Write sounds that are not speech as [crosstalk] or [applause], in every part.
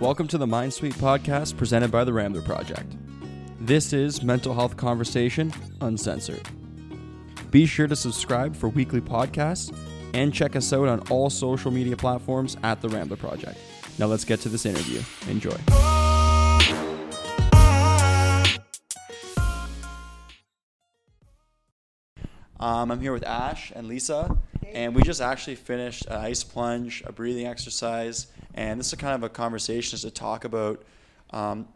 Welcome to the Mind Suite podcast presented by the Rambler Project. This is Mental Health Conversation Uncensored. Be sure to subscribe for weekly podcasts and check us out on all social media platforms at the Rambler Project. Now let's get to this interview. Enjoy. Um, I'm here with Ash and Lisa, and we just actually finished an ice plunge, a breathing exercise, and this is kind of a conversation just to talk about. Um,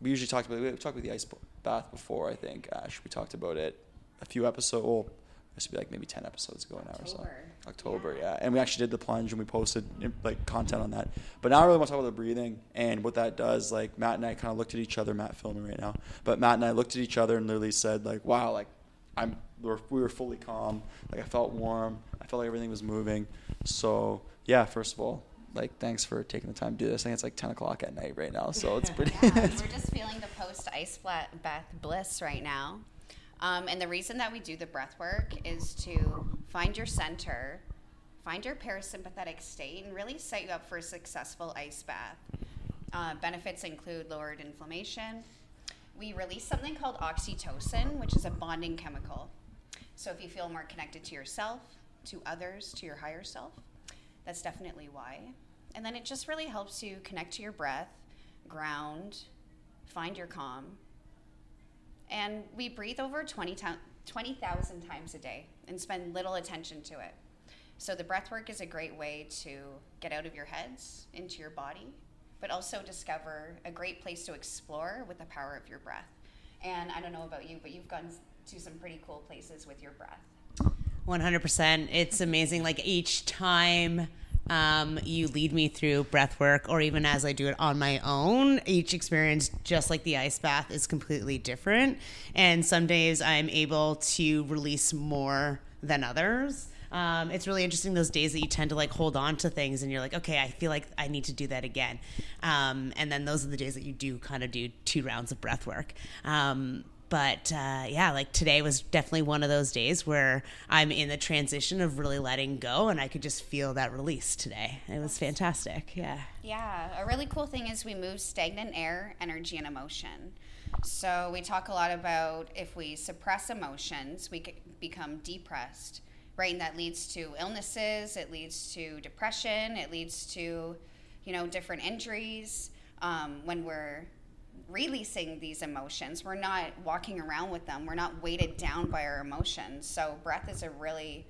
we usually talked about we talked about the ice bath before. I think Ash, we talked about it a few episodes. Well, this would be like maybe ten episodes ago now or so. October, yeah. yeah. And we actually did the plunge and we posted like content on that. But now I really want to talk about the breathing and what that does. Like Matt and I kind of looked at each other. Matt filming right now, but Matt and I looked at each other and literally said like, "Wow, like I'm we were fully calm. Like I felt warm. I felt like everything was moving. So yeah, first of all, like thanks for taking the time to do this. I think it's like 10 o'clock at night right now, so it's [laughs] pretty. yeah, [laughs] we're just feeling the post ice bath bliss right now. Um, and the reason that we do the breath work is to find your center, find your parasympathetic state, and really set you up for a successful ice bath. Uh, benefits include lowered inflammation. We release something called oxytocin, which is a bonding chemical. So if you feel more connected to yourself, to others, to your higher self, that's definitely why. And then it just really helps you connect to your breath, ground, find your calm. And we breathe over 20,000 20, times a day and spend little attention to it. So the breath work is a great way to get out of your heads into your body, but also discover a great place to explore with the power of your breath. And I don't know about you, but you've gone to some pretty cool places with your breath. 100%. It's amazing. Like each time um, you lead me through breath work, or even as I do it on my own, each experience, just like the ice bath, is completely different. And some days I'm able to release more than others. Um, it's really interesting those days that you tend to like hold on to things and you're like, okay, I feel like I need to do that again. Um, and then those are the days that you do kind of do two rounds of breath work. Um, but uh, yeah, like today was definitely one of those days where I'm in the transition of really letting go, and I could just feel that release today. It was fantastic. Yeah. Yeah. A really cool thing is we move stagnant air, energy, and emotion. So we talk a lot about if we suppress emotions, we become depressed, right? And that leads to illnesses. It leads to depression. It leads to, you know, different injuries. Um, when we're releasing these emotions. We're not walking around with them. We're not weighted down by our emotions. So breath is a really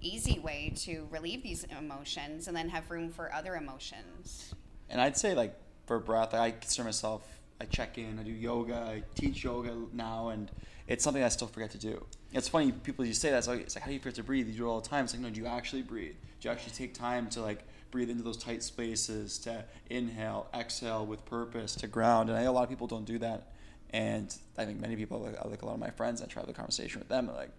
easy way to relieve these emotions and then have room for other emotions. And I'd say like for breath, I consider myself I check in, I do yoga, I teach yoga now and it's something I still forget to do. It's funny, people you say that, it's like, it's like how do you forget to breathe? You do it all the time. It's like, no, do you actually breathe? Do you actually take time to like breathe into those tight spaces, to inhale, exhale with purpose, to ground. And I know a lot of people don't do that. And I think many people, like, like a lot of my friends, I try to have a conversation with them, like,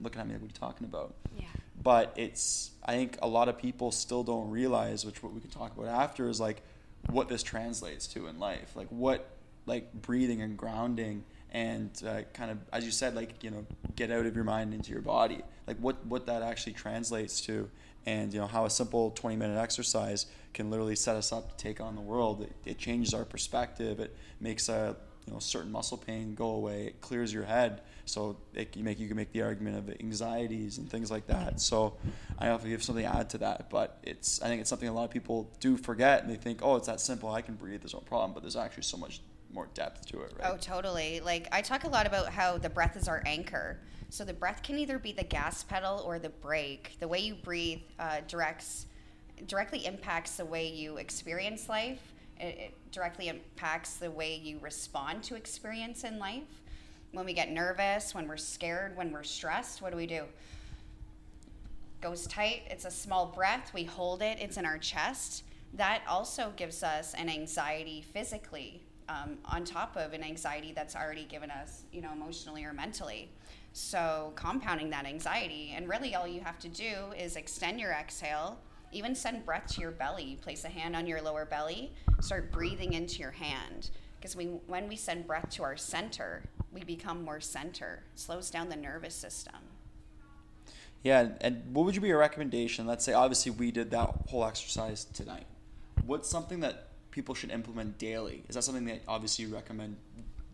looking at me like, what are you talking about? Yeah. But it's, I think a lot of people still don't realize, which what we can talk about after, is like what this translates to in life. Like what, like breathing and grounding and uh, kind of as you said like you know get out of your mind into your body. Like what what that actually translates to and you know how a simple 20 minute exercise can literally set us up to take on the world. It, it changes our perspective. It makes a you know certain muscle pain go away. It clears your head. So it can make you can make the argument of anxieties and things like that. So i don't know if you have something to add to that but it's i think it's something a lot of people do forget and they think oh it's that simple. I can breathe. There's no problem. But there's actually so much more depth to it right oh totally like i talk a lot about how the breath is our anchor so the breath can either be the gas pedal or the brake. The way you breathe uh, directs directly impacts the way you experience life. It, it directly impacts the way you respond to experience in life. When we get nervous, when we're scared, when we're stressed, what do we do? Goes tight. It's a small breath. We hold it. It's in our chest. That also gives us an anxiety physically, um, on top of an anxiety that's already given us, you know, emotionally or mentally. So, compounding that anxiety. And really, all you have to do is extend your exhale, even send breath to your belly. Place a hand on your lower belly, start breathing into your hand. Because we, when we send breath to our center, we become more center. It slows down the nervous system. Yeah, and what would you be a recommendation? Let's say, obviously, we did that whole exercise tonight. What's something that people should implement daily? Is that something that obviously you recommend,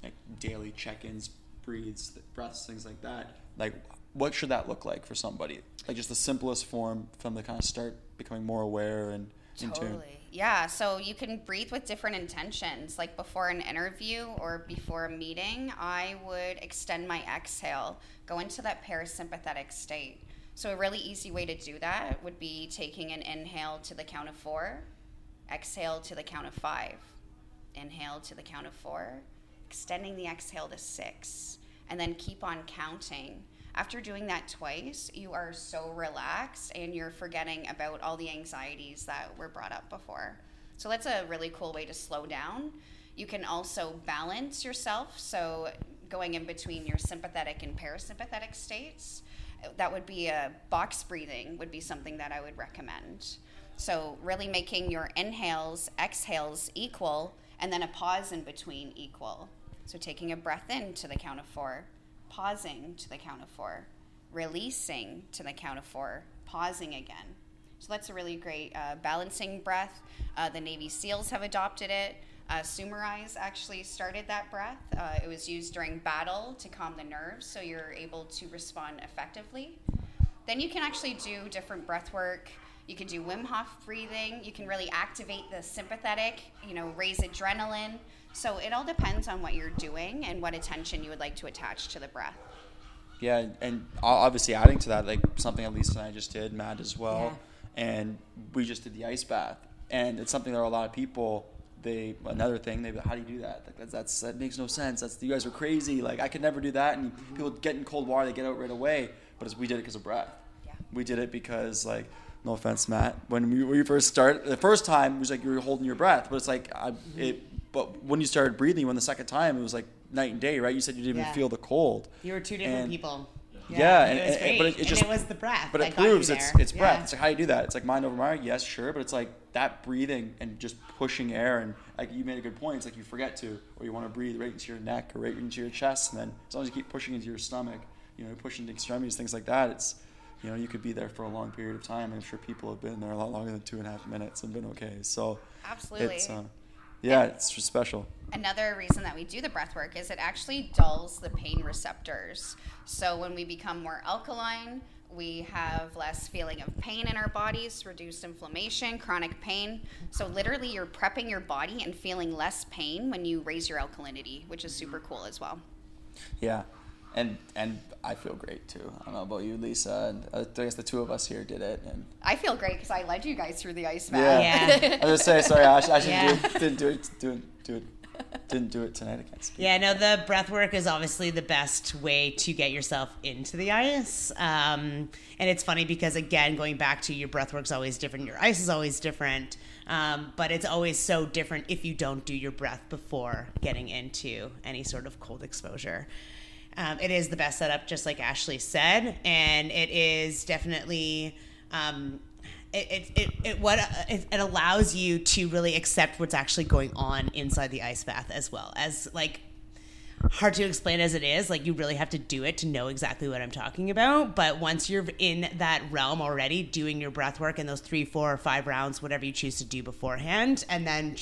like daily check-ins, breathes, breaths, things like that? Like, what should that look like for somebody? Like just the simplest form from the kind of start becoming more aware and. Totally. Yeah. So you can breathe with different intentions. Like before an interview or before a meeting, I would extend my exhale, go into that parasympathetic state. So a really easy way to do that would be taking an inhale to the count of four, exhale to the count of five, inhale to the count of four, extending the exhale to six, and then keep on counting. After doing that twice, you are so relaxed and you're forgetting about all the anxieties that were brought up before. So that's a really cool way to slow down. You can also balance yourself. So going in between your sympathetic and parasympathetic states, that would be a box breathing would be something that I would recommend. So really making your inhales, exhales equal and then a pause in between equal. So taking a breath in to the count of 4 pausing to the count of four, releasing to the count of four, pausing again. So that's a really great uh, balancing breath. Uh, the Navy SEALs have adopted it. Uh, actually started that breath. Uh, it was used during battle to calm the nerves, so you're able to respond effectively. Then you can actually do different breath work. You can do Wim Hof breathing. You can really activate the sympathetic, you know, raise adrenaline. So it all depends on what you're doing and what attention you would like to attach to the breath. Yeah, and obviously adding to that, like something at least and I just did, Matt as well, yeah. and we just did the ice bath, and it's something that a lot of people they another thing they how do you do that like that's, that's that makes no sense that's you guys are crazy like I could never do that and people get in cold water they get out right away but we did it because of breath yeah. we did it because like no offense Matt when we, when we first started the first time it was like you were holding your breath but it's like I, mm-hmm. it but when you started breathing, when the second time, it was like night and day, right? You said you didn't yeah. even feel the cold. You were two different and, people. Yeah, yeah and, it was great. but it, it just it was the breath. But it proves it's it's breath. It's like how do you do that? It's like mind over matter. Yes, sure, but it's like that breathing and just pushing air and like you made a good point. It's like you forget to, or you want to breathe right into your neck or right into your chest, and then as long as you keep pushing into your stomach, you know, pushing the extremities, things like that. It's you know you could be there for a long period of time. I'm sure people have been there a lot longer than two and a half minutes and been okay. So absolutely, it's uh, yeah, and it's just special another reason that we do the breath work is it actually dulls the pain receptors. So when we become more alkaline, we have less feeling of pain in our bodies, reduced inflammation, chronic pain. So literally you're prepping your body and feeling less pain when you raise your alkalinity, which is super cool as well. Yeah. And and I feel great too. I don't know about you, Lisa, and uh, I guess the two of us here did it. And I feel great because I led you guys through the ice bath. Yeah, yeah. [laughs] I was gonna say sorry, Ash. I yeah. didn't do it. Didn't do it. Do it didn't do it tonight against. Yeah, no, the breath work is obviously the best way to get yourself into the ice. Um, and it's funny because again, going back to your breath work's always different, your ice is always different. Um, but it's always so different if you don't do your breath before getting into any sort of cold exposure. Um, it is the best setup, just like Ashley said, and it is definitely um, it, it, it, what it, it allows you to really accept what's actually going on inside the ice bath as well. As like hard to explain as it is like you really have to do it to know exactly what i'm talking about but once you're in that realm already doing your breath work in those three four or five rounds whatever you choose to do beforehand and then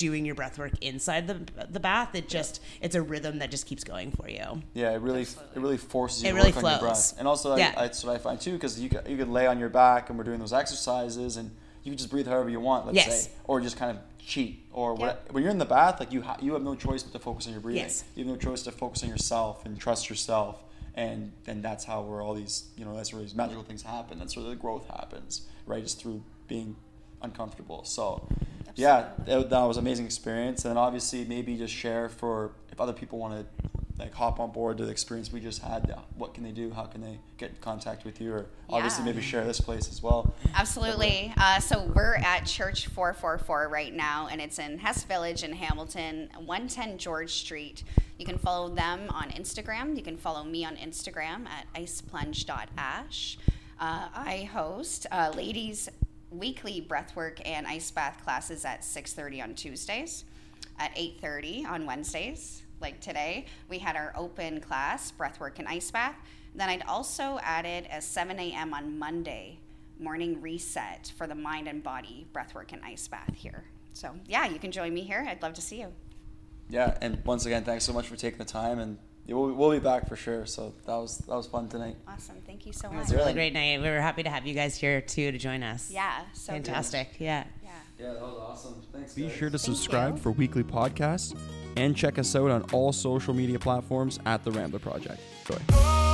doing your breath work inside the the bath. It just yeah. it's a rhythm that just keeps going for you. Yeah, it really Absolutely. it really forces you it to really work flows. on your breath. And also yeah. I, that's what I find too because you could, you could lay on your back and we're doing those exercises and you can just breathe however you want. Let's yes. say, or just kind of cheat or yep. what, when you're in the bath like you ha- you have no choice but to focus on your breathing. Yes. You have no choice to focus on yourself and trust yourself. And then that's how where all these you know that's where these magical things happen. That's where the growth happens, right? Just through being uncomfortable. So yeah, that, that was an amazing experience. And obviously, maybe just share for if other people want to like hop on board to the experience we just had. What can they do? How can they get in contact with you? Or yeah. obviously, maybe share this place as well. Absolutely. Uh, so we're at Church 444 right now, and it's in Hess Village in Hamilton, 110 George Street. You can follow them on Instagram. You can follow me on Instagram at iceplunge.ash. Uh, I host uh, ladies weekly breathwork and ice bath classes at 6.30 on tuesdays at 8.30 on wednesdays like today we had our open class breathwork and ice bath then i'd also added a 7 a.m on monday morning reset for the mind and body breathwork and ice bath here So yeah, you can join me here. I'd love to see you. Yeah, and once again, thanks so much for taking the time, and we'll, we'll be back for sure. So that was that was fun tonight. Awesome. Thank you so much. It was a really great night. We were happy to have you guys here too to join us. Yeah. So good. Fantastic. Yeah. Yeah. Yeah, that was awesome. Thanks. Be guys. sure to Thank subscribe you. for weekly podcasts and check us out on all social media platforms at The Rambler Project. Enjoy.